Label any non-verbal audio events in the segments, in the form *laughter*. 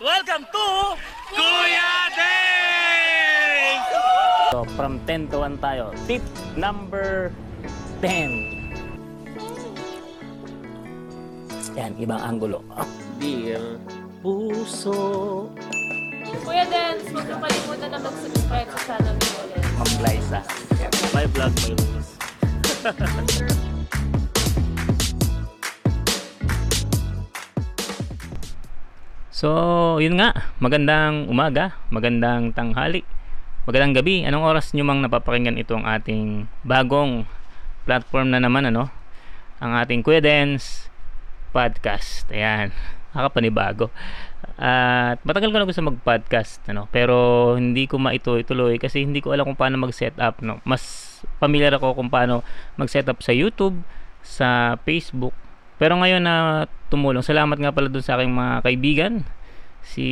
Welcome to Kuya Days! So, from 10 to 1 tayo. Tip number 10. Yan, ibang anggulo. Dear Puso. Kuya Dance, huwag kang kalimutan na mag-subscribe sa channel ni ulit. Ma'am Liza. My vlog, my rules. *laughs* so, yun nga. Magandang umaga, magandang tanghali, magandang gabi. Anong oras nyo mang napapakinggan ito ang ating bagong platform na naman, ano? Ang ating Dance podcast. Ayan. Nakapanibago. At matagal ko na gusto mag-podcast, ano, pero hindi ko maituloy kasi hindi ko alam kung paano mag-set up, no. Mas familiar ako kung paano mag-set up sa YouTube, sa Facebook. Pero ngayon na tumulong, salamat nga pala dun sa aking mga kaibigan, si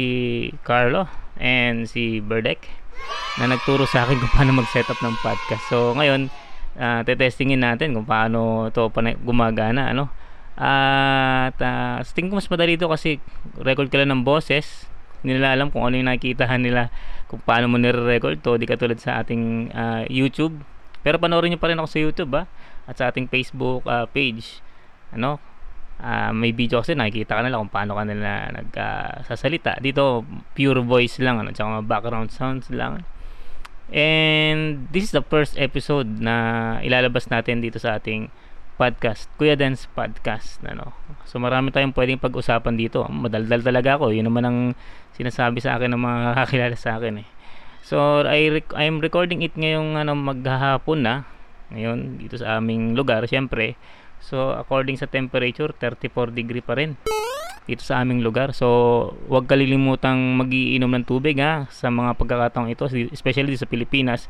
Carlo and si Berdek na nagturo sa akin kung paano mag-set up ng podcast. So ngayon, uh, tetestingin natin kung paano to gumagana, ano. At uh, tingin ko mas madali ito kasi record ka lang ng boses. Hindi nila alam kung ano yung nakikitahan nila kung paano mo nire-record to. Di katulad sa ating uh, YouTube. Pero panoorin nyo pa rin ako sa YouTube ha. At sa ating Facebook uh, page. Ano? Uh, may video kasi nakikita ka nila kung paano ka nila nagsasalita. Uh, Dito, pure voice lang. Ano? Tsaka mga background sounds lang. And this is the first episode na ilalabas natin dito sa ating podcast, Kuya Dance Podcast. Ano. So marami tayong pwedeng pag-usapan dito. Madaldal talaga ako. Yun naman ang sinasabi sa akin ng mga *laughs* kakilala sa akin eh. So I rec- I'm recording it ngayong ano, maghahapon na. Ngayon dito sa aming lugar, syempre. So according sa temperature, 34 degree pa rin dito sa aming lugar. So, huwag kalilimutang magiinom ng tubig ha sa mga pagkakataong ito, especially sa Pilipinas.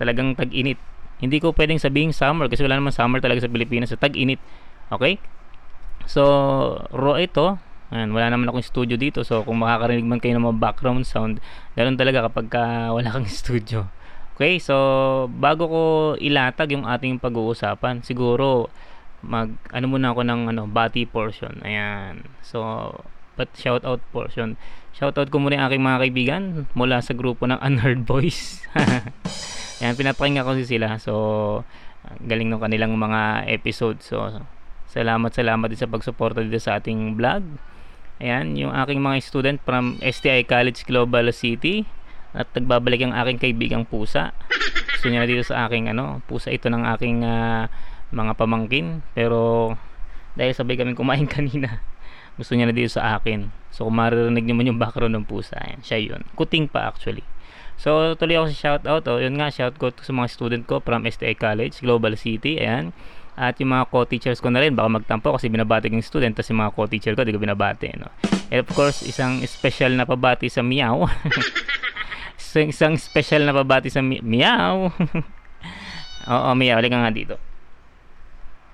Talagang tag-init hindi ko pwedeng sabihin summer kasi wala naman summer talaga sa Pilipinas. So, tag-init. Okay? So, raw ito. Ayan, wala naman akong studio dito. So, kung makakarinig man kayo ng mga background sound, ganun talaga kapag ka wala kang *laughs* studio. Okay? So, bago ko ilatag yung ating pag-uusapan, siguro mag ano muna ako ng ano bati portion. Ayan. So, but shout out portion. Shout out ko muna yung aking mga kaibigan mula sa grupo ng *laughs* Unheard Boys. *laughs* Yan, pinapakinggan ko sila. So, galing ng kanilang mga episode. So, salamat, salamat din sa pagsuporta dito sa ating vlog. Ayan, yung aking mga student from STI College Global City. At nagbabalik ang aking kaibigang pusa. Gusto niya dito sa aking ano, pusa ito ng aking uh, mga pamangkin. Pero, dahil sabay kami kumain *laughs* kanina, gusto niya na dito sa akin. So, kung maririnig niyo man yung background ng pusa, ayan, siya yun. Kuting pa actually. So, tuloy ako sa shoutout. Oh. Yun nga, shout out sa mga student ko from STA College, Global City. Ayan. At yung mga co-teachers ko na rin, baka magtampo kasi binabati ko yung student, tapos yung mga co-teacher ko, di ko binabati. No? And of course, isang special na pabati sa Meow. *laughs* isang, special na pabati sa Meow. *laughs* Oo, Meow, halika nga dito.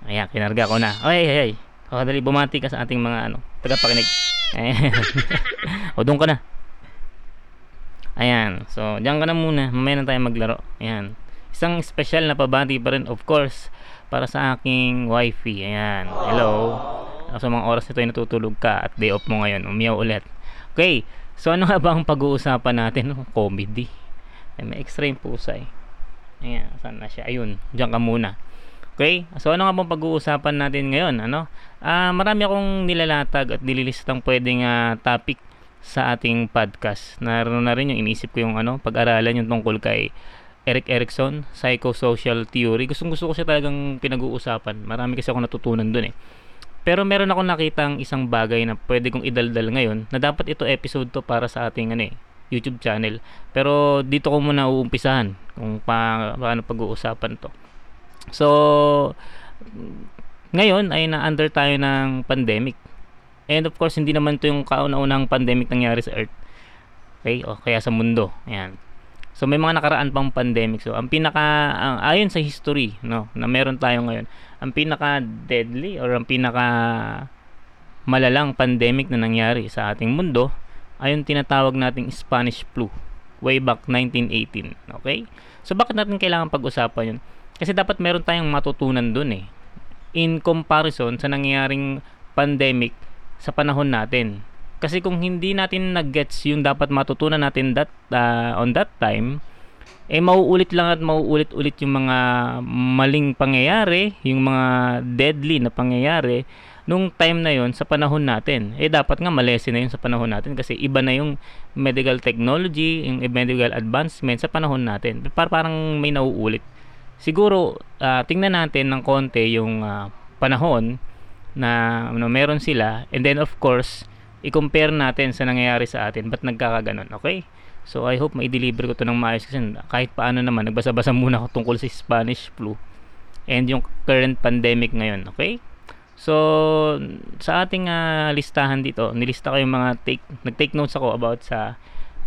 Ayan, kinarga ko na. Ay, ay, ay. O, dali, bumati ka sa ating mga ano, tagapakinig. Ayan. *laughs* o, doon ka na. Ayan. So, diyan ka na muna. Mamaya na tayo maglaro. Ayan. Isang special na pabati pa rin, of course, para sa aking wifey. Ayan. Hello. Sa mga oras nito ay natutulog ka at day off mo ngayon. Umiyaw ulit. Okay. So, ano nga ba ang pag-uusapan natin? Oh, comedy. Ay, may yung pusa eh. Ayan. Saan na siya? Ayun. Diyan ka muna. Okay? So, ano nga bang pag-uusapan natin ngayon? Ano? Uh, marami akong nilalatag at nililistang pwedeng uh, topic sa ating podcast. Naroon na rin yung inisip ko yung ano, pag-aralan yung tungkol kay Eric Erikson, psychosocial theory. Gustong gusto ko siya talagang pinag-uusapan. Marami kasi ako natutunan dun eh. Pero meron ako nakitang isang bagay na pwede kong idaldal ngayon na dapat ito episode to para sa ating ano eh, YouTube channel. Pero dito ko muna uumpisahan kung pa, paano pag-uusapan to. So, ngayon ay na-under tayo ng pandemic And of course, hindi naman to yung kauna-unang pandemic nangyari sa Earth. Okay? O kaya sa mundo. Ayan. So may mga nakaraan pang pandemic. So ang pinaka ang, ayon sa history, no, na meron tayo ngayon, ang pinaka deadly or ang pinaka malalang pandemic na nangyari sa ating mundo ay yung tinatawag nating Spanish flu way back 1918. Okay? So bakit natin kailangan pag-usapan 'yun? Kasi dapat meron tayong matutunan dun eh. In comparison sa nangyaring pandemic sa panahon natin. Kasi kung hindi natin nag-gets yung dapat matutunan natin that uh, on that time, eh mauulit lang at mauulit-ulit yung mga maling pangyayari, yung mga deadly na pangyayari nung time na yon sa panahon natin. Eh dapat nga malesen na yun sa panahon natin kasi iba na yung medical technology, yung medical advancement sa panahon natin. Par parang may nauulit. Siguro uh, tingnan natin ng konti yung uh, panahon na ano, meron sila. And then of course i-compare natin sa nangyayari sa atin ba't nagkakaganon okay? So I hope mai-deliver ko to ng maayos kasi kahit paano naman nagbasa-basa muna ako tungkol sa Spanish flu and yung current pandemic ngayon okay? So, sa ating uh, listahan dito, nilista ko yung mga take, nag-take notes ako about sa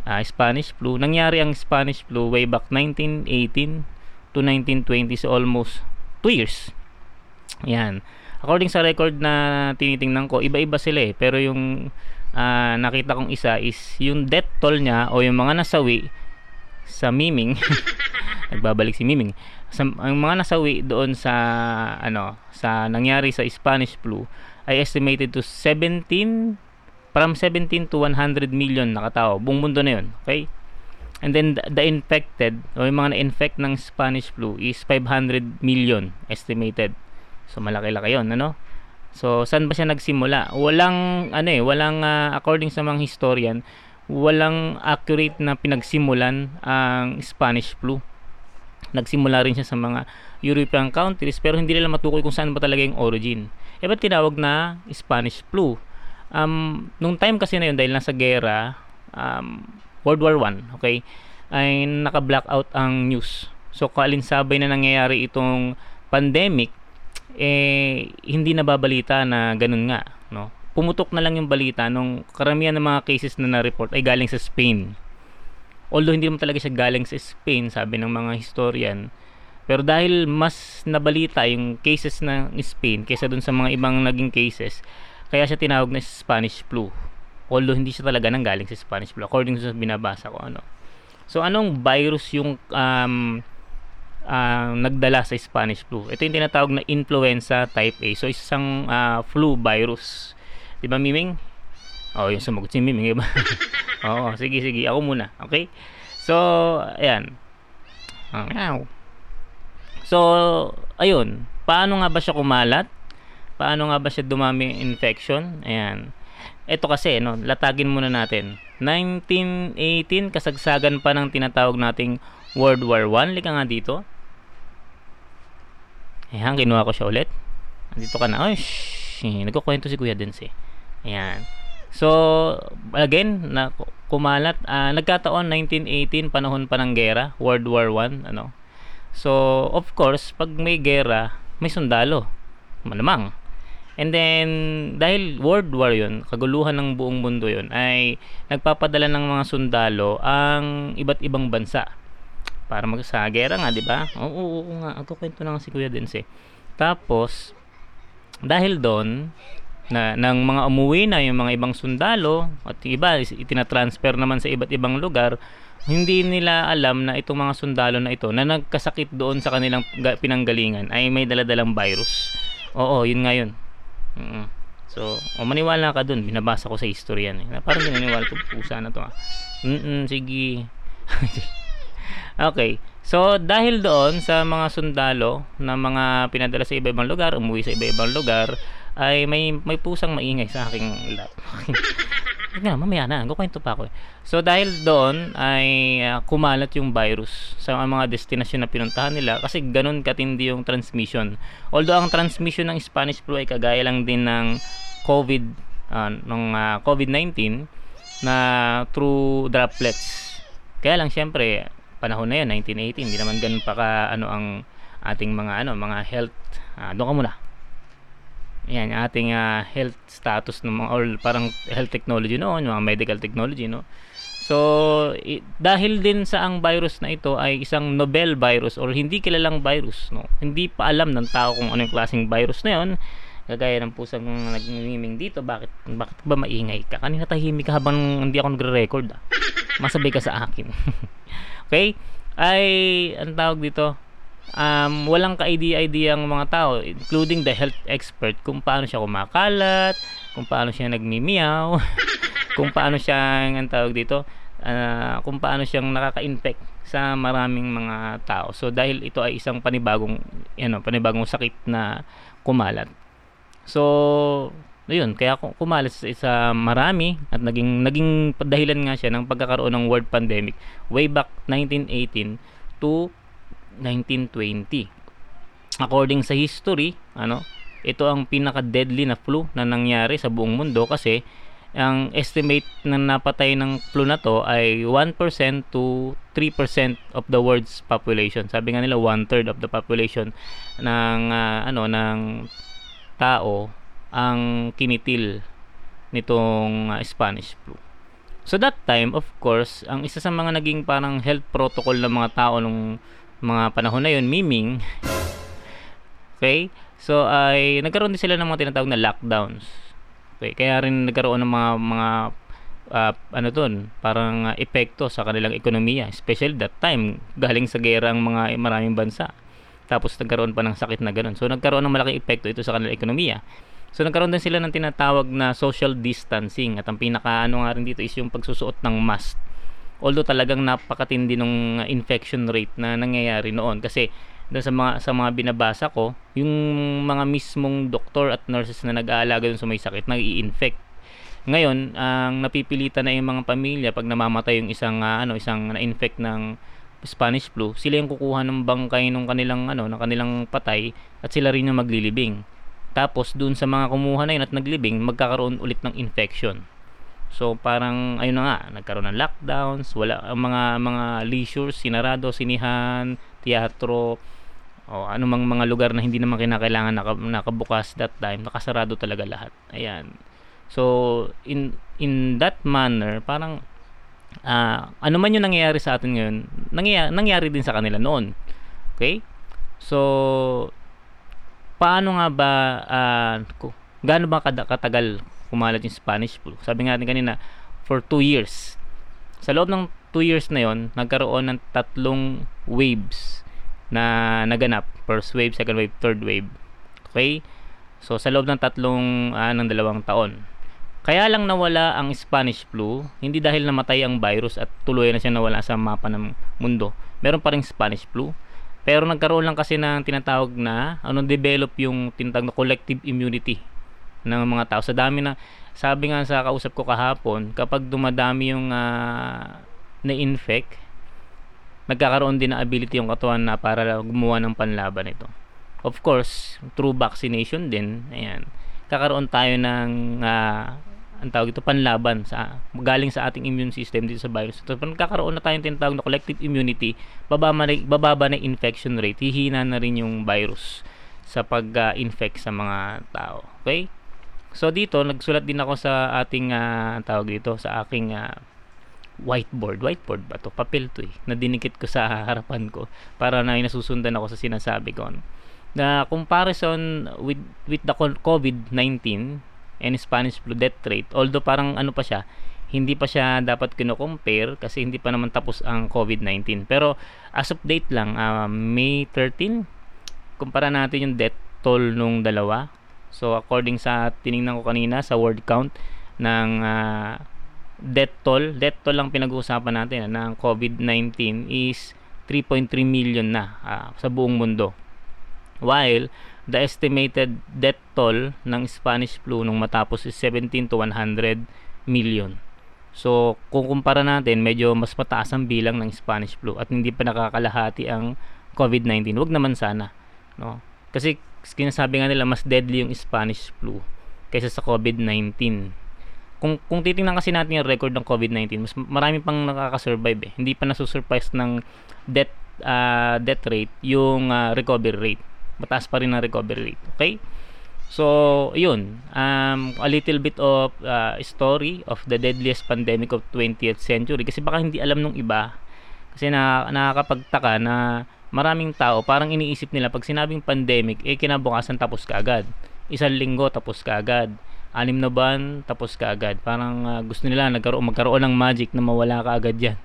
uh, Spanish flu. Nangyari ang Spanish flu way back 1918 to 1920, so almost 2 years. Yan. According sa record na tinitingnan ko, iba-iba sila eh. Pero yung uh, nakita kong isa is yung death toll niya o yung mga nasawi sa miming. *laughs* nagbabalik si miming sa, ang mga nasawi doon sa ano sa nangyari sa Spanish flu ay estimated to 17 from 17 to 100 million na katao buong mundo na yun okay and then the, infected o yung mga na-infect ng Spanish flu is 500 million estimated so malaki-laki yun ano so saan ba siya nagsimula walang ano eh walang uh, according sa mga historian walang accurate na pinagsimulan ang Spanish flu nagsimula rin siya sa mga European countries pero hindi nila matukoy kung saan ba talaga yung origin. E ba't tinawag na Spanish flu? Um, nung time kasi na yun dahil nasa gera, um, World War 1, okay, ay naka-blackout ang news. So kaalinsabay na nangyayari itong pandemic, eh hindi nababalita na ganun nga, no? Pumutok na lang yung balita nung karamihan ng mga cases na na-report ay galing sa Spain although hindi mo talaga siya galing sa Spain sabi ng mga historian pero dahil mas nabalita yung cases ng Spain kaysa dun sa mga ibang naging cases kaya siya tinawag na Spanish flu although hindi siya talaga nang galing sa Spanish flu according sa binabasa ko ano so anong virus yung um, uh, nagdala sa Spanish flu ito yung tinatawag na influenza type A so isang uh, flu virus di ba Miming Oh, yung sumagot si Miming, iba. *laughs* Oo, sige, sige. Ako muna. Okay? So, ayan. Oh, so, ayun. Paano nga ba siya kumalat? Paano nga ba siya dumami infection? Ayan. Ito kasi, no, latagin muna natin. 1918, kasagsagan pa ng tinatawag nating World War 1. Lika nga dito. Ayan, kinuha ko siya ulit. Nandito ka na. Ay, shh, nagkukwento si Kuya Dens eh. Ayan. So, again, na kumalat, uh, nagkataon 1918 panahon pa ng gera, World War 1, ano. So, of course, pag may gera, may sundalo. Malamang. And then, dahil World War yun, kaguluhan ng buong mundo yun, ay nagpapadala ng mga sundalo ang iba't ibang bansa. Para mag sa gera nga, di ba? Oo, oo, oo nga. Ako kwento na nga si Kuya Dense. Tapos, dahil doon, na ng mga umuwi na yung mga ibang sundalo at iba itinatransfer naman sa iba't ibang lugar hindi nila alam na itong mga sundalo na ito na nagkasakit doon sa kanilang pinanggalingan ay may daladalang virus oo yun nga yun mm-hmm. so o maniwala ka doon binabasa ko sa history yan eh. parang naniniwala to pusa na to ah. mm sige *laughs* okay so dahil doon sa mga sundalo na mga pinadala sa iba-ibang lugar umuwi sa iba-ibang lugar ay may may pusang maingay sa aking lap. *laughs* nga, mamaya na, kukwento pa ako eh. So dahil doon ay uh, kumalat yung virus sa mga destinasyon na pinuntahan nila kasi ganun katindi yung transmission. Although ang transmission ng Spanish flu ay kagaya lang din ng COVID uh, ng uh, COVID-19 na through droplets. Kaya lang syempre panahon na yun 1918 hindi naman ganun pa ka ano ang ating mga ano mga health uh, doon ka muna yan ating uh, health status ng mga or parang health technology noon mga medical technology no? So i- dahil din sa ang virus na ito ay isang novel virus or hindi kilalang virus no? Hindi pa alam ng tao kung ano yung klaseng virus na yon kagaya ng pusang nagmiming dito bakit bakit ba maingay ka? Kanina tahimik ka habang hindi ako nagre-record ah. masabay ka sa akin. *laughs* Okay? Ay ang tawag dito um, walang ka-idea-idea ang mga tao, including the health expert, kung paano siya kumakalat, kung paano siya nagmimiyaw, *laughs* kung paano siya, ang tawag dito, ah, kung paano siyang nakaka-infect sa maraming mga tao. So dahil ito ay isang panibagong ano, panibagong sakit na kumalat. So ayun, kaya ku- kumalat sa marami at naging naging dahilan nga siya ng pagkakaroon ng world pandemic way back 1918 to 1920. According sa history, ano, ito ang pinaka-deadly na flu na nangyari sa buong mundo kasi ang estimate na napatay ng flu na to ay 1% to 3% of the world's population. Sabi nga nila one third of the population ng ah, ano ng tao ang kinitil nitong ah, Spanish flu. So that time, of course, ang isa sa mga naging parang health protocol ng mga tao nung mga panahon na yun, miming, okay? So ay nagkaroon din sila ng mga tinatawag na lockdowns. Okay, kaya rin nagkaroon ng mga mga ah, ano doon, parang ah, epekto sa kanilang ekonomiya, especially that time galing sa gera ang mga maraming bansa. Tapos nagkaroon pa ng sakit na ganun. So nagkaroon ng malaking epekto ito sa kanilang ekonomiya. So nagkaroon din sila ng tinatawag na social distancing at ang pinaka ano nga rin dito is yung pagsusuot ng mask. Although talagang napakatindi nung uh, infection rate na nangyayari noon kasi doon sa mga sa mga binabasa ko, yung mga mismong doktor at nurses na nag-aalaga dun sa may sakit nag-i-infect. Ngayon, ang napipilitan na yung mga pamilya pag namamatay yung isang ah, ano, isang na-infect ng Spanish flu, sila yung kukuha ng bangkay ng kanilang ano, ng kanilang patay at sila rin yung maglilibing. Tapos dun sa mga kumuha na yun at naglibing, magkakaroon ulit ng infection. So parang ayun na nga, nagkaroon ng lockdowns, wala ang mga mga leisure, sinarado, sinihan, teatro, o anumang mga lugar na hindi naman kinakailangan naka, nakabukas that time, nakasarado talaga lahat. Ayan. So in in that manner, parang ah, ano man yung nangyayari sa atin ngayon, nangyayari, nangyari din sa kanila noon. Okay? So paano nga ba ku- gaano ba katagal kumalat yung Spanish flu? Sabi nga natin kanina for 2 years. Sa loob ng 2 years na yon, nagkaroon ng tatlong waves na naganap. First wave, second wave, third wave. Okay? So sa loob ng tatlong ah, ng dalawang taon. Kaya lang nawala ang Spanish flu, hindi dahil namatay ang virus at tuloy na siya nawala sa mapa ng mundo. Meron pa rin Spanish flu. Pero nagkaroon lang kasi ng tinatawag na ano develop yung tinatawag na collective immunity ng mga tao. Sa dami na sabi nga sa kausap ko kahapon, kapag dumadami yung ah, na-infect, nagkakaroon din ng ability yung katawan na para gumawa ng panlaban nito. Of course, through vaccination din, ayan, kakaroon tayo ng ah, ang tawag ito panlaban sa galing sa ating immune system dito sa virus. So, pag nagkakaroon na tayong tinatawag na collective immunity, bababa na, bababa na infection rate, hihina na rin yung virus sa pag-infect sa mga tao. Okay? So dito nagsulat din ako sa ating ah, tawag dito sa aking ah, whiteboard. Whiteboard ba to? Papel to eh. Na dinikit ko sa harapan ko para na nasusundan ako sa sinasabi ko. no? Na comparison with with the COVID-19 and Spanish flu death rate, although parang ano pa siya, hindi pa siya dapat kino-compare kasi hindi pa naman tapos ang COVID-19. Pero as of date lang, ah, May 13, kumpara natin yung death toll nung dalawa. So according sa tiningnan ko kanina sa word count ng ah, death toll, death toll lang pinag-uusapan natin ah, ng COVID-19 is 3.3 million na ah, sa buong mundo. While the estimated death toll ng Spanish flu nung matapos is 17 to 100 million. So, kung kumpara natin, medyo mas mataas ang bilang ng Spanish flu at hindi pa nakakalahati ang COVID-19. Huwag naman sana, no? Kasi sinasabi nga nila mas deadly yung Spanish flu kaysa sa COVID-19. Kung kung titingnan kasi natin yung record ng COVID-19, mas marami pang nakaka-survive eh. Hindi pa nasusurpass ng death ah, death rate yung ah, recovery rate. Mataas pa rin ang recovery rate. Okay? So, yun. Um, a little bit of uh, story of the deadliest pandemic of 20th century. Kasi baka hindi alam nung iba. Kasi na, nakakapagtaka na maraming tao, parang iniisip nila pag sinabing pandemic, eh kinabukasan tapos ka agad. Isang linggo tapos ka agad. anim na buwan, tapos ka agad. Parang ah, gusto nila nagkaroon, magkaroon ng magic na mawala ka agad yan.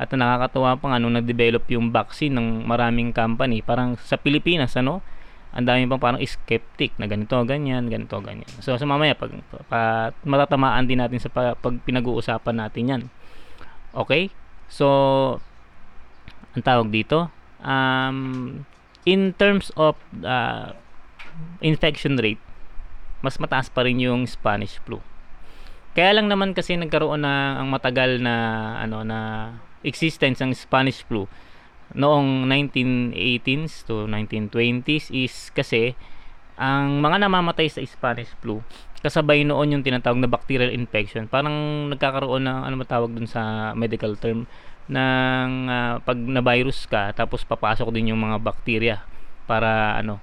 At ang nakakatuwa pa nga, nung nag-develop yung vaccine ng maraming company, parang sa Pilipinas, ano, ang dami pang parang skeptic na ganito, ganyan, ganito, ganyan. So, sa mamaya, pag, pa, matatamaan din natin sa pa- pag pinag-uusapan natin yan. Okay? So, ang tawag dito, um, in terms of uh, infection rate, mas mataas pa rin yung Spanish flu. Kaya lang naman kasi nagkaroon na ang matagal na ano na existence ng Spanish flu noong 1918s to 1920s is kasi ang mga namamatay sa Spanish flu kasabay noon yung tinatawag na bacterial infection. Parang nagkakaroon ng ano matawag dun sa medical term ng ah, pag na virus ka tapos papasok din yung mga bacteria para ano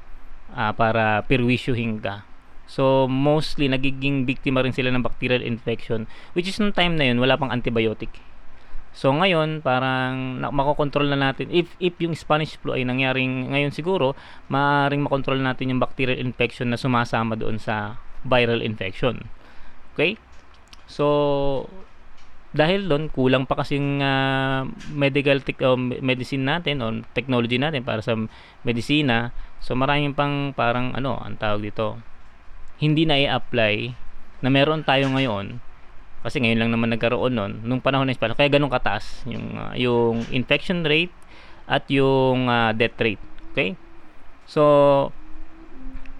ah, para perwisyuhin ka. So mostly nagiging biktima rin sila ng bacterial infection which is nung time na yun wala pang antibiotic. So ngayon parang makokontrol na natin if if yung Spanish flu ay nangyaring ngayon siguro maaring makontrol natin yung bacterial infection na sumasama doon sa viral infection. Okay? So dahil doon kulang pa kasing ah, medical tech, o me- medicine natin o technology natin para sa medisina. So maraming pang parang ano ang tawag dito hindi na i-apply na meron tayo ngayon. Kasi ngayon lang naman nagkaroon nun nung panahon ng Spanish kaya ganun kataas yung ah, yung infection rate at yung ah, death rate. Okay? So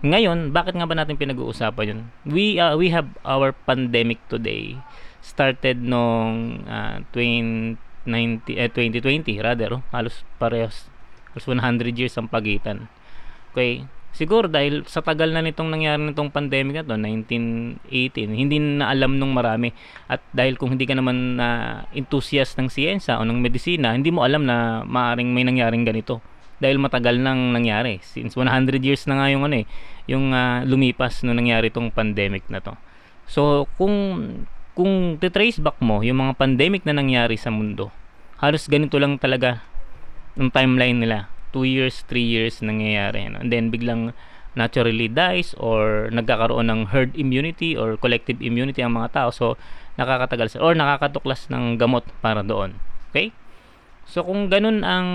ngayon bakit nga ba natin pinag-uusapan yun? We ah, we have our pandemic today started nung ah, 20, 90, eh, 2020 rather oh. halos parehas halos 100 years ang pagitan. Okay siguro dahil sa tagal na nitong nangyari nitong pandemic na to 1918 hindi na alam nung marami. At dahil kung hindi ka naman na enthusiast ng siyensya o ng medisina hindi mo alam na maaring may nangyaring ganito. Dahil matagal nang nangyari. Since 100 years na nga yung ano eh yung ah, lumipas nung nangyari tong pandemic na to. So kung kung titrace back mo yung mga pandemic na nangyari sa mundo halos ganito lang talaga ng timeline nila 2 years, 3 years nangyayari. Ano? And then biglang naturally dies or nagkakaroon ng herd immunity or collective immunity ang mga tao. So, nakakatagal sila or nakakatuklas ng gamot para doon. Okay? So, kung ganun ang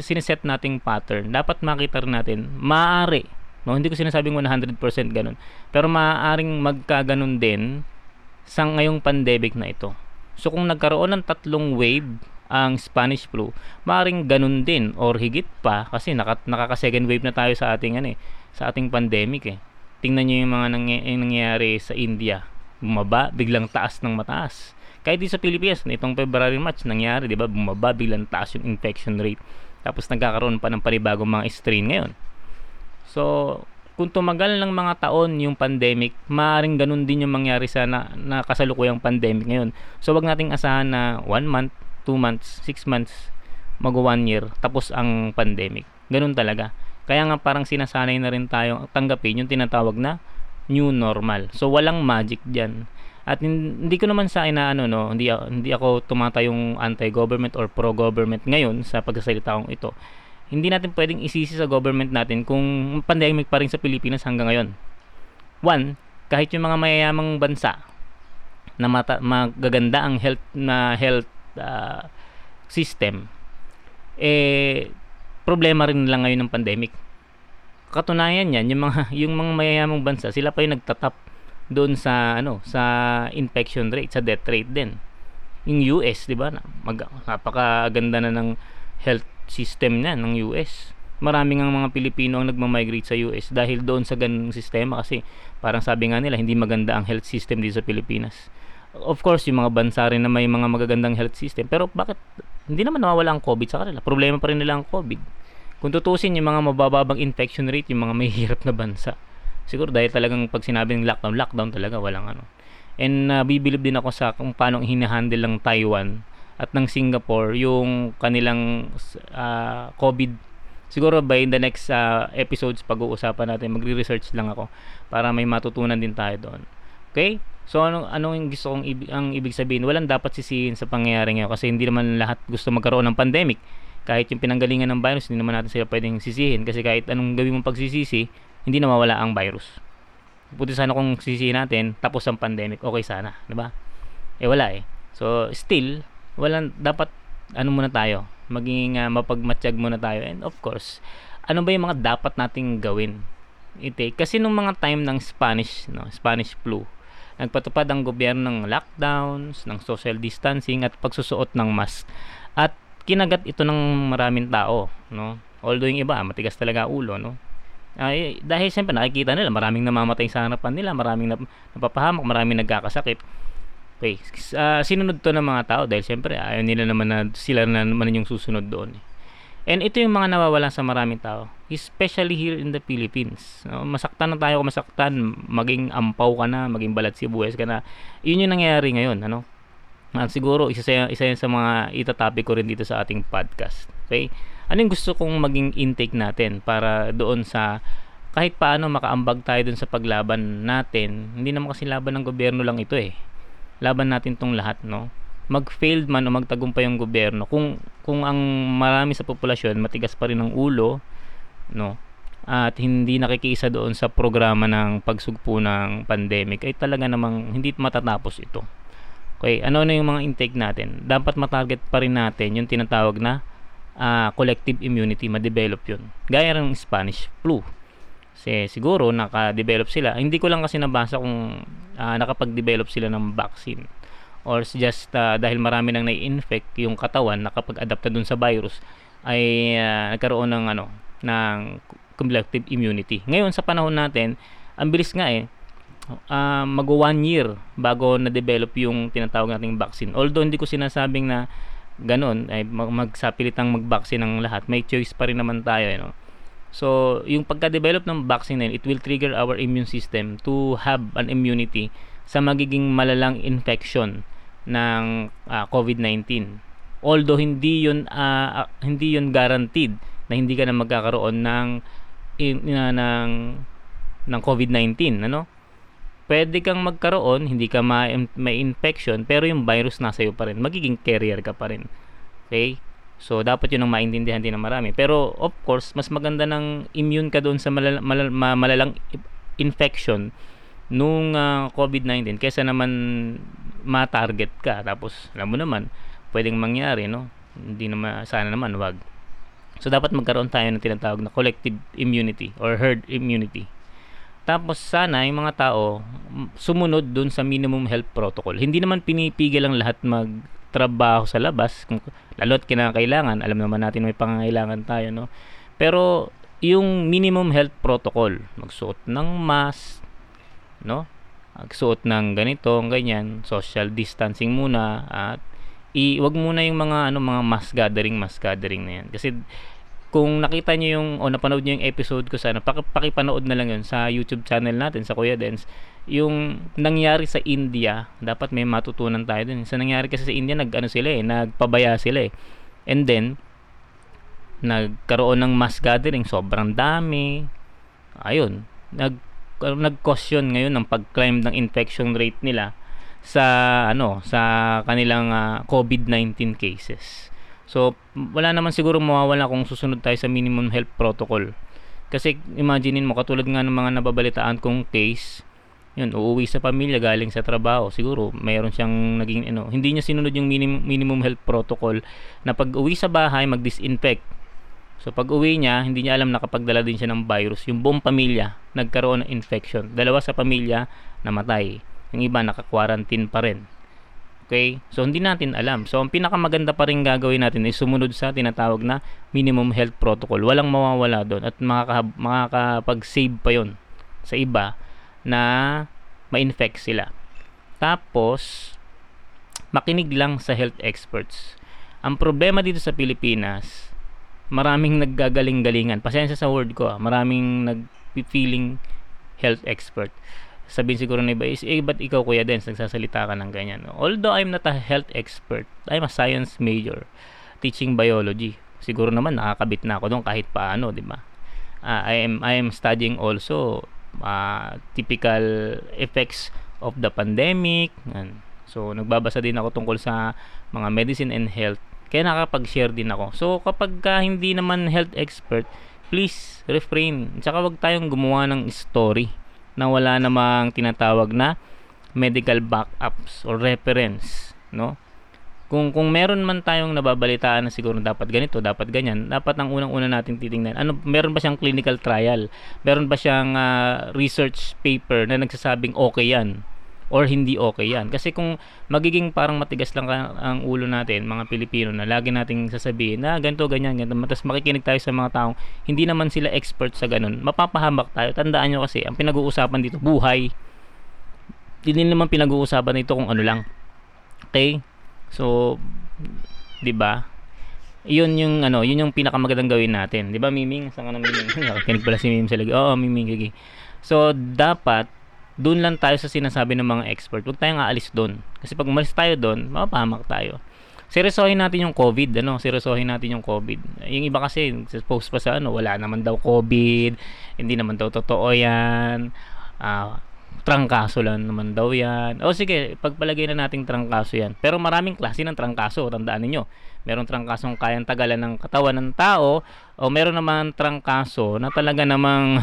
siniset nating pattern, dapat makita rin natin, maaari, no? hindi ko sinasabing 100% ganun, pero maaaring magkaganon din sa ngayong pandemic na ito. So, kung nagkaroon ng tatlong wave ang Spanish flu, maring ganun din or higit pa kasi naka, nakaka second wave na tayo sa ating ano eh, sa ating pandemic eh. Tingnan niyo yung mga nangya- yung nangyayari sa India. Bumaba, biglang taas ng mataas. Kahit di sa Pilipinas, nitong February March nangyari, 'di ba? Bumaba, biglang taas yung infection rate. Tapos nagkakaroon pa ng panibagong mga strain ngayon. So, kung tumagal ng mga taon yung pandemic, maaaring ganun din yung mangyari sa na, na kasalukuyang pandemic ngayon. So, wag nating asahan na 1 month, 2 months, 6 months, mag 1 year, tapos ang pandemic. Ganun talaga. Kaya nga parang sinasanay na rin tayo tanggapin yung tinatawag na new normal. So, walang magic dyan. At hin- hindi ko naman sa inaano no, hindi hindi ako tumatayong anti-government or pro-government ngayon sa pagsasalita kong ito. Hindi natin pwedeng isisi sa government natin kung pandemic pa rin sa Pilipinas hanggang ngayon. One, kahit yung mga mayayamang bansa na mata, magaganda ang health na health ah, system eh problema rin nila ngayon ng pandemic. Katunayan yan, yung mga *laughs* yung mga mayayamang bansa, sila pa yung nagtatap doon sa ano, sa infection rate, sa death rate din. Yung US, 'di ba? Mag, napakaganda na ng health system na ng US. Maraming ang mga Pilipino ang nagmamigrate sa US dahil doon sa ganung sistema kasi parang sabi nga nila hindi maganda ang health system dito sa Pilipinas. Of course, yung mga bansa rin na may mga magagandang health system. Pero bakit hindi naman nawawala ang COVID sa kanila? Problema pa rin nila ang COVID. Kung tutusin yung mga mabababang infection rate, yung mga may hirap na bansa. Siguro dahil talagang pag sinabing lockdown, lockdown talaga, walang ano. And uh, bibilib din ako sa kung paano hinahandle ng Taiwan at ng Singapore yung kanilang uh, COVID. Siguro by the next uh, episodes pag-uusapan natin, magre-research lang ako para may matutunan din tayo doon. Okay? So ano ano yung gusto kong ibig, ang ibig sabihin? Walang dapat sisihin sa pangyayari ngayon kasi hindi naman lahat gusto magkaroon ng pandemic. Kahit yung pinanggalingan ng virus, hindi naman natin sila pwedeng sisihin kasi kahit anong gawin mong pagsisisi, hindi na mawala ang virus. Puti sana kung sisihin natin, tapos ang pandemic, okay sana, di ba? Eh wala eh. So, still, walang, dapat, ano muna tayo, maging uh, mapagmatsyag muna tayo. And of course, ano ba yung mga dapat nating gawin? Ite, kasi nung mga time ng Spanish, no, Spanish flu, nagpatupad ang gobyerno ng lockdowns, ng social distancing at pagsusuot ng mask. At kinagat ito ng maraming tao, no? Although yung iba, matigas talaga ulo, no? Ay, dahil siyempre nakikita nila maraming namamatay sa harapan nila, maraming nap- napapahamak, maraming nagkakasakit. Okay, uh, sinunod to ng mga tao dahil siyempre ayaw nila naman na sila na naman yung susunod doon. And ito yung mga nawawala sa maraming tao, especially here in the Philippines. No, masaktan na tayo kung masaktan, maging ampaw ka na, maging balat sibuyas ka na. Yun yung nangyayari ngayon, ano? At siguro isa sa isa yan sa mga itatopic ko rin dito sa ating podcast. Okay? Ano yung gusto kong maging intake natin para doon sa kahit paano makaambag tayo doon sa paglaban natin. Hindi naman kasi laban ng gobyerno lang ito eh. Laban natin tong lahat, no? mag-failed man o magtagumpay ang gobyerno kung kung ang marami sa populasyon matigas pa rin ang ulo no at hindi nakikiisa doon sa programa ng pagsugpo ng pandemic ay talaga namang hindi matatapos ito. Okay, ano na yung mga intake natin? Dapat matarget pa rin natin yung tinatawag na uh, collective immunity, ma-develop yun. Gaya ng Spanish flu. Kasi siguro naka-develop sila. Hindi ko lang kasi nabasa kung uh, nakapag-develop sila ng vaccine or just uh, dahil marami nang nai-infect yung katawan na kapag adapta dun sa virus ay uh, nagkaroon ng ano ng collective immunity. Ngayon sa panahon natin, ang bilis nga eh uh, mag one year bago na-develop yung tinatawag nating vaccine. Although hindi ko sinasabing na ganun ay magsapilitang mag-vaccine ng lahat, may choice pa rin naman tayo, you know. So, yung pagka-develop ng vaccine na it will trigger our immune system to have an immunity sa magiging malalang infection ng uh, COVID-19. Although hindi 'yun uh, hindi 'yun guaranteed na hindi ka na magkakaroon ng in, uh, ng ng COVID-19, ano? Pwede kang magkaroon, hindi ka ma may infection, pero yung virus nasa iyo pa rin. Magiging carrier ka pa rin. Okay? So, dapat yun ang maintindihan din ng marami. Pero, of course, mas maganda ng immune ka doon sa malal- malal- malalang infection nung uh, COVID-19 kaysa naman ma-target ka. Tapos alam mo naman pwedeng mangyari no? Hindi naman sana naman wag. So dapat magkaroon tayo ng tinatawag na collective immunity or herd immunity. Tapos sana yung mga tao sumunod dun sa minimum health protocol. Hindi naman pinipigil ang lahat magtrabaho sa labas kung lalo't kinakailangan alam naman natin may pangangailangan tayo no pero yung minimum health protocol magsuot ng mask no magsuot ng ganito, ganyan, social distancing muna at i wag muna yung mga ano mga mass gathering, mass gathering na yan. Kasi kung nakita niyo yung o napanood niyo yung episode ko sa ano, pakipanood na lang yun sa YouTube channel natin sa Kuya Dance. Yung nangyari sa India, dapat may matutunan tayo dun. Sa nangyari kasi sa India, nag ano sila eh, nagpabaya sila eh. And then nagkaroon ng mass gathering, sobrang dami. Ayun, nag nag-cause yun ngayon ng pag-climb ng infection rate nila sa ano sa kanilang uh, COVID-19 cases. So wala naman siguro mawawala kung susunod tayo sa minimum health protocol. Kasi imaginein mo katulad nga ng mga nababalitaan kong case, yun uuwi sa pamilya galing sa trabaho, siguro mayroon siyang naging ano, hindi niya sinunod yung minimum, minimum health protocol na pag-uwi sa bahay mag-disinfect So pag uwi niya, hindi niya alam nakapagdala din siya ng virus. Yung buong pamilya nagkaroon ng infection. Dalawa sa pamilya namatay. Yung iba naka-quarantine pa rin. Okay? So hindi natin alam. So ang pinakamaganda pa rin gagawin natin ay sumunod sa tinatawag na minimum health protocol. Walang mawawala doon at makaka- makakapag-save pa yon sa iba na ma-infect sila. Tapos makinig lang sa health experts. Ang problema dito sa Pilipinas, maraming naggagaling-galingan. Pasensya sa word ko ah. Maraming nag-feeling health expert. Sabihin siguro na iba is, eh, ba't ikaw kuya Dens, nagsasalita ka ng ganyan. Although I'm not a health expert, I'm a science major teaching biology. Siguro naman nakakabit na ako doon kahit paano, di ba? Uh, I am I am studying also uh, typical effects of the pandemic. And so nagbabasa din ako tungkol sa mga medicine and health kaya nakapag-share din ako. So, kapag ka hindi naman health expert, please refrain. Tsaka wag tayong gumawa ng story na wala namang tinatawag na medical backups or reference, no? Kung kung meron man tayong nababalitaan na siguro dapat ganito, dapat ganyan, dapat ang unang-una natin titingnan. Ano, meron ba siyang clinical trial? Meron ba siyang ah, research paper na nagsasabing okay 'yan? or hindi okay yan. Kasi kung magiging parang matigas lang ang ulo natin, mga Pilipino, na lagi nating sasabihin na ganito, ganyan, ganito, tapos makikinig tayo sa mga taong hindi naman sila expert sa ganun, mapapahamak tayo. Tandaan nyo kasi, ang pinag-uusapan dito, buhay. Hindi naman pinag-uusapan dito kung ano lang. Okay? So, 'di ba? Iyon yung ano, yun yung pinakamagandang gawin natin. 'Di ba, Miming? Saan ka na Miming? *laughs* Kinig pala si Miming sa lagi. Oo, Miming, sige. So, dapat doon lang tayo sa sinasabi ng mga expert. Huwag tayong aalis doon. Kasi pag umalis tayo doon, mapapahamak tayo. Seryosohin natin yung COVID, ano? Seryosohin natin yung COVID. Yung iba kasi, post pa sa ano, wala naman daw COVID, hindi naman daw totoo yan, ah, trangkaso lang naman daw yan. O sige, pagpalagay na nating trangkaso yan. Pero maraming klase ng trangkaso, tandaan ninyo. Meron trangkasong kayang tagalan ng katawan ng tao, o meron naman trangkaso na talaga namang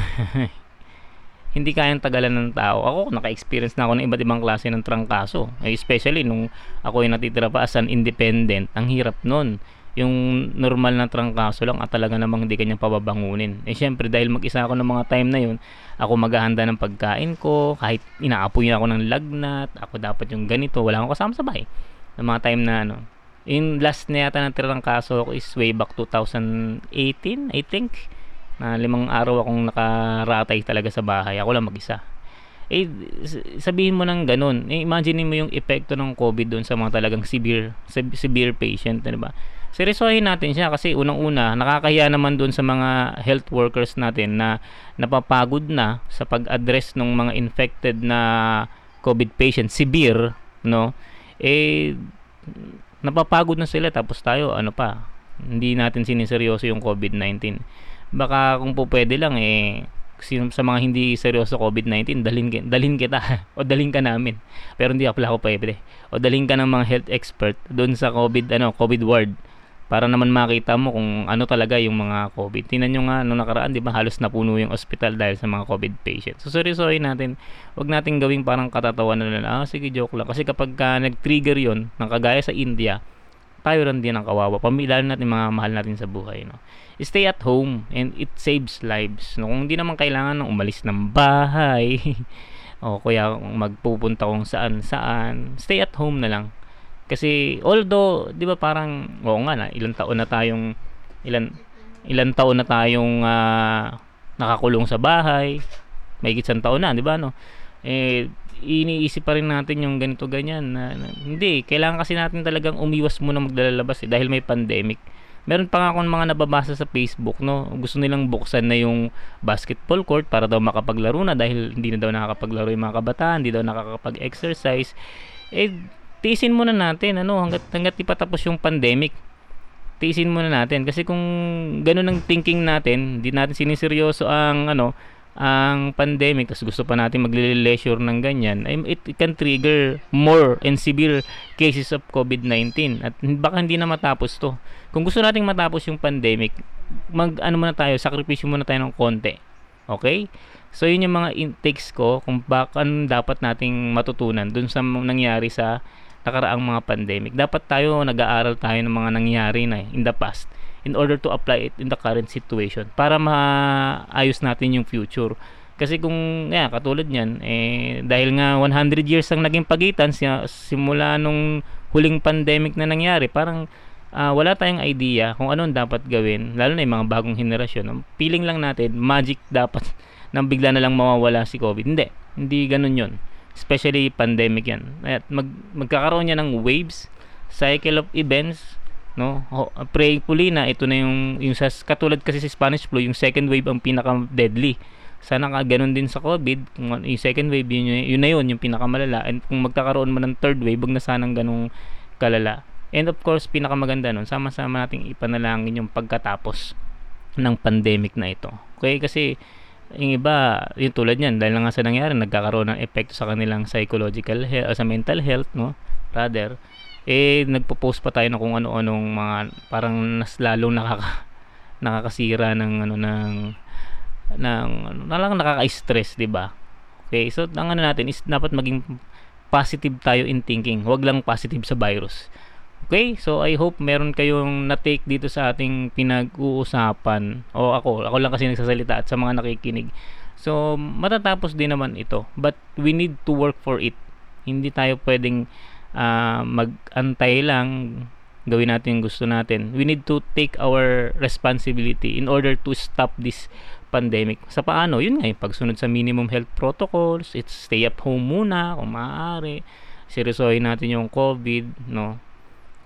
*laughs* hindi kayang tagalan ng tao. Ako, naka-experience na ako ng iba't ibang klase ng trangkaso. Eh, especially nung ako ay natitira pa as an independent, ang hirap nun. Yung normal na trangkaso lang at talaga namang hindi kanya pababangunin. Eh syempre dahil mag-isa ako ng mga time na yun, ako maghahanda ng pagkain ko, kahit inaapoy ako ng lagnat, ako dapat yung ganito, wala akong kasama sa bahay. Ng mga time na ano. Yung last na yata na trangkaso ko is way back 2018, I think na limang araw akong nakaratay talaga sa bahay. Ako lang mag-isa. Eh, sabihin mo nang ganun. Eh, imagine mo yung epekto ng COVID doon sa mga talagang severe, severe patient, di ba? Seryosohin natin siya kasi unang-una, nakakahiya naman doon sa mga health workers natin na napapagod na sa pag-address ng mga infected na COVID patient, severe, no? Eh, napapagod na sila tapos tayo, ano pa, hindi natin siniseryoso yung COVID-19 baka kung po pwede lang eh sa mga hindi seryoso COVID-19 dalhin dalhin kita *laughs* o dalhin ka namin. Pero hindi ako ako pwede. O dalhin ka ng mga health expert doon sa COVID ano COVID ward para naman makita mo kung ano talaga yung mga COVID. Tinan nyo nga nung nakaraan di ba halos napuno yung ospital dahil sa mga COVID patients. So seryosohin natin. Wag nating gawing parang katatawa na lang. Ah sige joke lang. Kasi kapag ka nag-trigger yon ng kagaya sa India tayo rin din ang kawawa. Pamilya natin mga mahal natin sa buhay no? Stay at home and it saves lives. No, kung hindi naman kailangan ng umalis ng bahay *laughs* o kaya magpupunta kung saan saan, stay at home na lang. Kasi although, 'di ba parang oo nga na ilang taon na tayong ilan ilang taon na tayong uh, nakakulong sa bahay. May isang taon na, 'di ba no? Eh iniisip pa rin natin yung ganito ganyan na, na hindi kailangan kasi natin talagang umiwas muna maglalabas eh, dahil may pandemic meron pa nga akong mga nababasa sa Facebook no gusto nilang buksan na yung basketball court para daw makapaglaro na dahil hindi na daw nakakapaglaro yung mga kabataan hindi daw nakakapag-exercise eh tiisin muna natin ano hanggat hanggat ipatapos yung pandemic. Tiisin muna natin. Kasi kung ganun ang thinking natin hindi natin siniseryoso ang ano ang pandemic tapos gusto pa natin magle-leisure ng ganyan it, can trigger more and severe cases of COVID-19 at baka hindi na matapos to. Kung gusto nating matapos yung pandemic mag ano muna tayo sakripisyo muna tayo ng konti. Okay? So yun yung mga intakes ko kung baka dapat nating matutunan dun sa nangyari sa nakaraang mga pandemic dapat tayo nag-aaral tayo ng mga nangyari na in the past in order to apply it in the current situation para maayos natin yung future. Kasi kung yeah, katulad niyan eh dahil nga 100 years ang naging pagitan simula nung huling pandemic na nangyari, parang uh, wala tayong idea kung ano dapat gawin, lalo na yung mga bagong henerasyon. Feeling lang natin magic dapat *laughs* nang bigla na lang mawawala si COVID. Hindi, hindi ganoon 'yon. Especially pandemic 'yan. At mag, magkakaroon niya ng waves, cycle of events no? Prayerfully na ito na yung yung sa katulad kasi sa Spanish flu yung second wave ang pinaka deadly sana ka ganun din sa COVID kung ano, yung second wave yun, yun na yun yung pinakamalala. And kung magkakaroon man ng third wave wag na sanang ganung kalala. And of course pinakamaganda nun sama-sama nating ipanalangin yung pagkatapos ng pandemic na ito. Okay kasi yung iba yung tulad niyan dahil nga sa nangyari nagkakaroon ng epekto sa kanilang psychological health, sa mental health no rather eh nagpo-post pa tayo ng kung ano-anong mga parang nas lalong nakaka *laughs* nakakasira ng ano ng ng ano, na lang nakaka-stress, 'di ba? Okay, so ang ano natin is dapat maging positive tayo in thinking. Huwag lang positive sa virus. Okay, so I hope meron kayong na-take dito sa ating pinag-uusapan. O ako, ako lang kasi nagsasalita at sa mga nakikinig. So, matatapos din naman ito. But we need to work for it. Hindi tayo pwedeng uh, mag-antay lang gawin natin yung gusto natin. We need to take our responsibility in order to stop this pandemic. Sa paano? Yun nga, yung pagsunod sa minimum health protocols, it's stay at home muna kung maaari. Seryosohin natin yung COVID, no?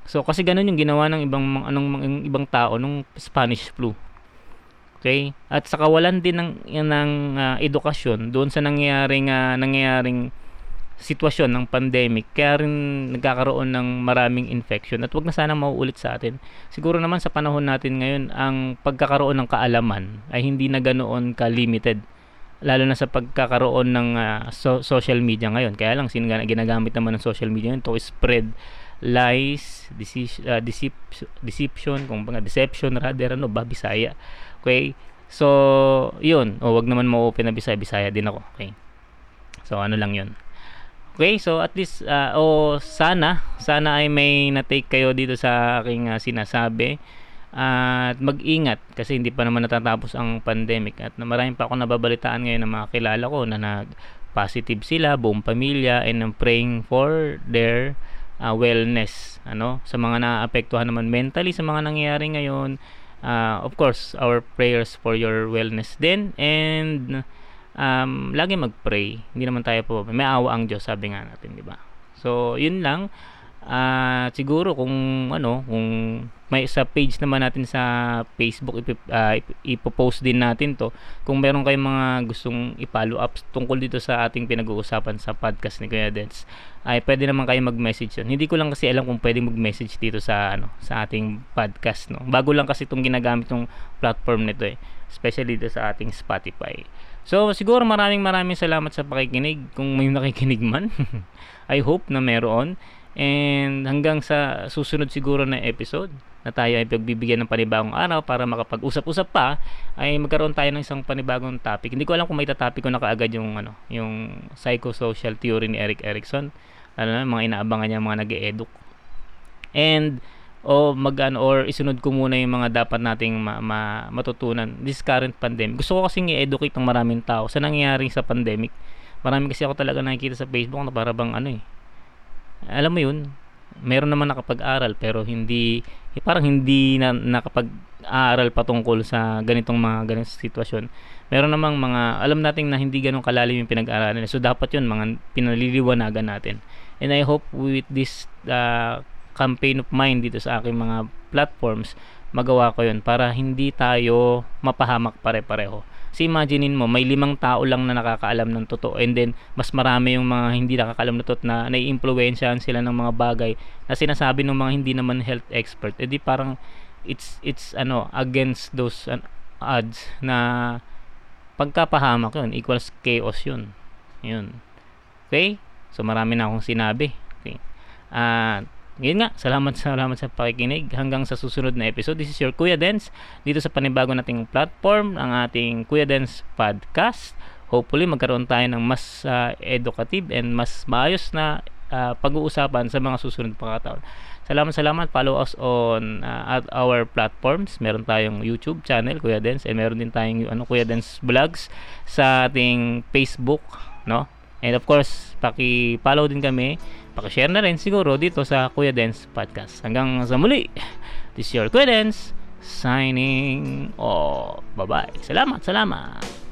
So kasi ganun yung ginawa ng ibang anong mga ibang tao nung Spanish flu. Okay? At sa kawalan din ng ng uh, edukasyon doon sa nangyaring uh, nangyaring sitwasyon ng pandemic kaya rin nagkakaroon ng maraming infection at wag na sana mauulit sa atin. Siguro naman sa panahon natin ngayon ang pagkakaroon ng kaalaman ay hindi na ganoon ka-limited lalo na sa pagkakaroon ng uh, so- social media ngayon. Kaya lang sin ginagamit naman ng social media to spread lies, dece- uh, decep- deception, kung baga deception rather ano, ba Bisaya. Okay? So, yun. O wag naman mo open na Bisaya, Bisaya din ako. Okay? So, ano lang yun. Okay, so at least uh, o sana sana ay may na-take kayo dito sa aking uh, sinasabi at mag-ingat kasi hindi pa naman natatapos ang pandemic at marami pa ako nababalitaan ngayon ng mga kilala ko na nag positive sila, buong pamilya and I'm praying for their uh, wellness ano sa mga naapektuhan naman mentally sa mga nangyayari ngayon uh, of course our prayers for your wellness din and um, lagi mag-pray. Hindi naman tayo po, may awa ang Diyos, sabi nga natin, di ba? So, yun lang. Uh, siguro kung ano, kung may sa page naman natin sa Facebook ipip, uh, ipopost din natin to kung meron kayong mga gustong i-follow up tungkol dito sa ating pinag-uusapan sa podcast ni Kuya Dens ay pwede naman kayo mag-message yun. Hindi ko lang kasi alam kung pwede mag-message dito sa ano sa ating podcast no. Bago lang kasi itong ginagamit ng platform nito eh, especially dito sa ating Spotify. So siguro maraming maraming salamat sa pakikinig kung may *laughs* nakikinig man. *laughs* I hope na meron and hanggang sa susunod siguro na episode na tayo ay pagbibigyan ng panibagong araw para makapag-usap-usap pa ay magkaroon tayo ng isang panibagong topic. Hindi ko alam kung may tatopic ko na kaagad yung ano, yung psychosocial theory ni Eric Erikson. Ano na, mga inaabangan niya mga nag-e-educ. And o mag ano, or isunod ko muna yung mga dapat nating ma, ma, matutunan this current pandemic. Gusto ko kasing i-educate ng maraming tao sa nangyayari sa pandemic. Marami kasi ako talaga nakikita sa Facebook na para bang ano eh. Alam mo yun, meron naman nakapag-aral pero hindi eh, parang hindi na nakapag-aral patungkol sa ganitong mga ganitong sitwasyon. Meron namang mga alam nating na hindi ganun kalalim yung pinag-aralan. So dapat 'yun mga pinaliliwanagan natin. And I hope with this uh, campaign of mine dito sa aking mga platforms, magawa ko 'yun para hindi tayo mapahamak pare-pareho. Si imaginein mo, may limang tao lang na nakakaalam ng totoo and then mas marami yung mga hindi nakakaalam na totoo na naiimpluwensyahan sila ng mga bagay na sinasabi ng mga hindi naman health expert. edi parang it's it's ano against those uh, odds na pagkapahamak yun equals chaos yun. Yun. Okay? So marami na akong sinabi. Okay. Uh, ngayon nga, salamat salamat sa pakikinig. Hanggang sa susunod na episode. This is your Kuya Dens dito sa panibago nating platform, ang ating Kuya Dens Podcast. Hopefully, magkaroon tayo ng mas uh, educative and mas maayos na uh, pag-uusapan sa mga susunod pa kataon. Salamat, salamat. Follow us on uh, at our platforms. Meron tayong YouTube channel, Kuya Dens, and meron din tayong ano, Kuya Dens Vlogs sa ating Facebook, no? And of course, paki-follow din kami Pakishare na rin siguro dito sa Kuya Dance Podcast. Hanggang sa muli, this is your Kuya Dance signing off. Bye-bye. Salamat, salamat.